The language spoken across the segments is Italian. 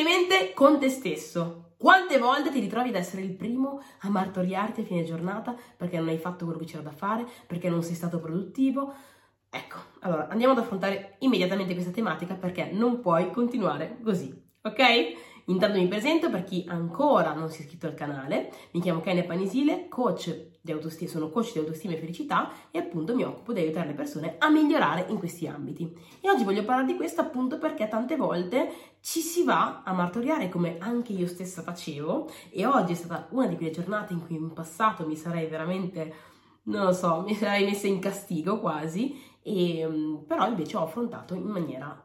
clemente con te stesso. Quante volte ti ritrovi ad essere il primo a martoriarti a fine giornata perché non hai fatto quello che c'era da fare, perché non sei stato produttivo? Ecco, allora andiamo ad affrontare immediatamente questa tematica perché non puoi continuare così, ok? Intanto mi presento per chi ancora non si è iscritto al canale, mi chiamo Kenia Panisile, coach di autostima, sono coach di autostima e felicità e appunto mi occupo di aiutare le persone a migliorare in questi ambiti. E oggi voglio parlare di questo appunto perché tante volte ci si va a martoriare come anche io stessa facevo e oggi è stata una di quelle giornate in cui in passato mi sarei veramente, non lo so, mi sarei messa in castigo quasi, e, però invece ho affrontato in maniera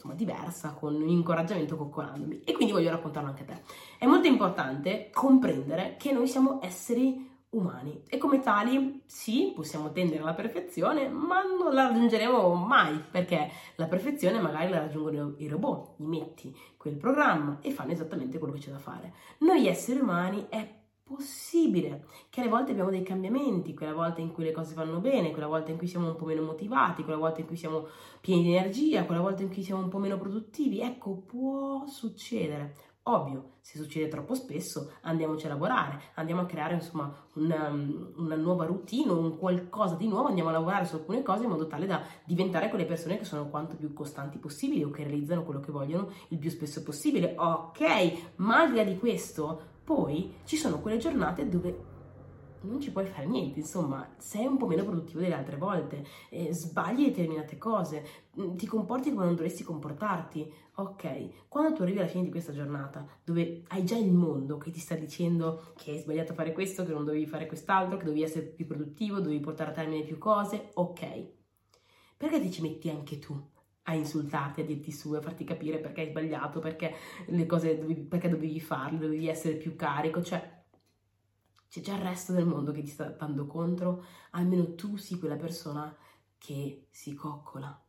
insomma, diversa, con un incoraggiamento coccolandomi. E quindi voglio raccontarlo anche a te. È molto importante comprendere che noi siamo esseri umani e come tali sì, possiamo tendere alla perfezione, ma non la raggiungeremo mai perché la perfezione magari la raggiungono i robot, gli metti quel programma e fanno esattamente quello che c'è da fare. Noi esseri umani è possibile che alle volte abbiamo dei cambiamenti, quella volta in cui le cose vanno bene, quella volta in cui siamo un po' meno motivati, quella volta in cui siamo pieni di energia, quella volta in cui siamo un po' meno produttivi. Ecco, può succedere. Ovvio, se succede troppo spesso andiamoci a lavorare, andiamo a creare insomma una, una, nuova routine, un qualcosa di nuovo, andiamo a lavorare su alcune cose in modo tale da diventare quelle persone che sono quanto più costanti possibile o che realizzano quello che vogliono il più spesso possibile. Ok, ma al di là di questo poi ci sono quelle giornate dove non ci puoi fare niente, insomma, sei un po' meno produttivo delle altre volte, eh, sbagli determinate cose, mm, ti comporti come non dovresti comportarti. Ok, quando tu arrivi alla fine di questa giornata, dove hai già il mondo che ti sta dicendo che hai sbagliato a fare questo, che non dovevi fare quest'altro, che dovevi essere più produttivo, dovevi portare a termine più cose, ok. Perché ti ci metti anche tu a insultarti, a dirti su, a farti capire perché hai sbagliato, perché le cose dovevi, perché dovevi farle, dovevi essere più carico, cioè c'è già il resto del mondo che ti sta dando contro, almeno tu sii quella persona che si coccola,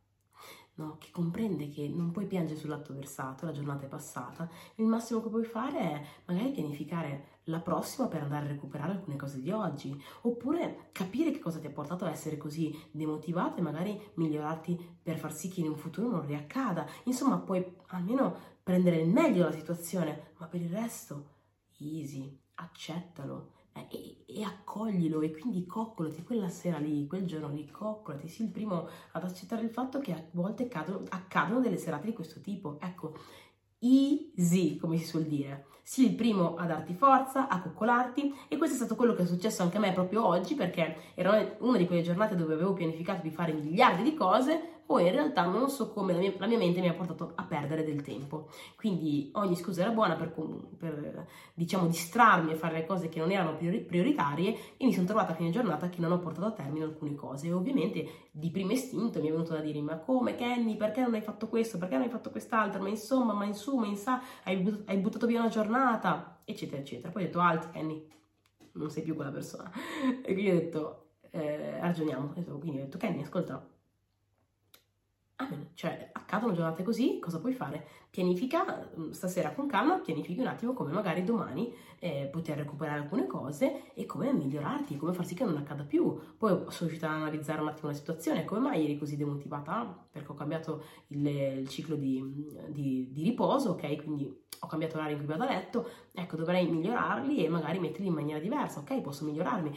no? che comprende che non puoi piangere sull'atto versato, la giornata è passata, il massimo che puoi fare è magari pianificare la prossima per andare a recuperare alcune cose di oggi, oppure capire che cosa ti ha portato a essere così demotivato e magari migliorarti per far sì che in un futuro non riaccada. Insomma, puoi almeno prendere il meglio della situazione, ma per il resto, easy, accettalo e, e, accoglilo e quindi coccolati quella sera lì, quel giorno lì, coccolati, sii il primo ad accettare il fatto che a volte accadono, accadono delle serate di questo tipo. Ecco, easy, come si suol dire. Sii il primo a darti forza, a coccolarti e questo è stato quello che è successo anche a me proprio oggi perché era una di quelle giornate dove avevo pianificato di fare miliardi di cose poi in realtà non so come la mia, la mia, mente mi ha portato a perdere del tempo. Quindi ogni scusa era buona per, per diciamo, distrarmi e fare le cose che non erano priori, prioritarie e mi sono trovata a fine giornata che non ho portato a termine alcune cose. E ovviamente di primo istinto mi è venuto da dire ma come Kenny, perché non hai fatto questo, perché non hai fatto quest'altro, ma insomma, ma insomma, in sa, hai, hai buttato via una giornata, eccetera, eccetera. Poi ho detto alt Kenny, non sei più quella persona. E quindi ho detto, eh, ragioniamo. Quindi ho detto Kenny, ascolta, Amen. Cioè, accadono giornate così, cosa puoi fare? Pianifica mm, stasera con calma, pianifichi un attimo come magari domani eh, poter recuperare alcune cose e come migliorarti, come far sì che non accada più. Poi sono riuscita ad analizzare un attimo la situazione, come mai eri così demotivata? Perché ho cambiato il, il ciclo di, di, di, riposo, ok? Quindi ho cambiato l'orario in cui vado a letto, ecco, dovrei migliorarli e magari metterli in maniera diversa, ok? Posso migliorarmi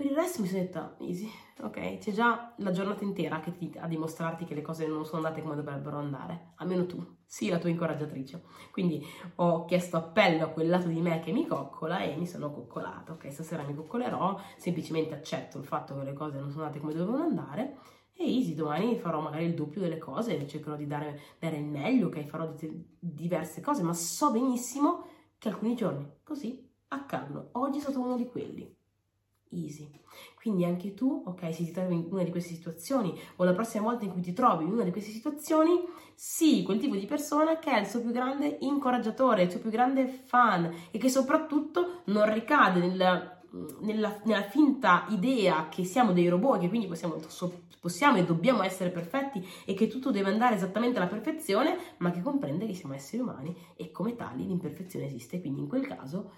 per il resto mi sono detta, easy, ok, c'è già la giornata intera che ti, a dimostrarti che le cose non sono andate come dovrebbero andare, almeno tu, sii la tua incoraggiatrice. Quindi ho chiesto appello a quel lato di me che mi coccola e mi sono coccolata, ok, stasera mi coccolerò, semplicemente accetto il fatto che le cose non sono andate come dovevano andare e easy, domani farò magari il doppio delle cose, cercherò di dare, dare il meglio, ok, farò diverse cose, ma so benissimo che alcuni giorni così accadono. Oggi è stato uno di quelli easy. Quindi anche tu, ok, se ti trovi in una di queste situazioni o la prossima volta in cui ti trovi in una di queste situazioni, sii quel tipo di persona che è il suo più grande incoraggiatore, il suo più grande fan e che soprattutto non ricade nel, nella, nella, finta idea che siamo dei robot che quindi possiamo, possiamo e dobbiamo essere perfetti e che tutto deve andare esattamente alla perfezione, ma che comprende che siamo esseri umani e come tali l'imperfezione esiste. Quindi in quel caso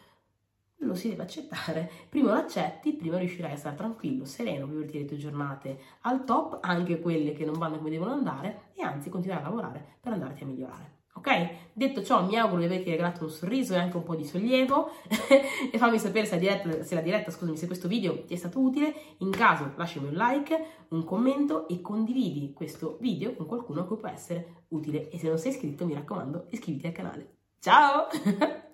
lo si deve accettare. Prima lo accetti, prima riuscirai a stare tranquillo, sereno, viverti le tue giornate al top, anche quelle che non vanno come devono andare, e anzi continuare a lavorare per andarti a migliorare. Ok? Detto ciò, mi auguro di averti regalato un sorriso e anche un po' di sollievo e fammi sapere se la, diretta, se la diretta, scusami, se questo video ti è stato utile. In caso lasciami un like, un commento e condividi questo video con qualcuno cui può essere utile. E se non sei iscritto, mi raccomando, iscriviti al canale. Ciao!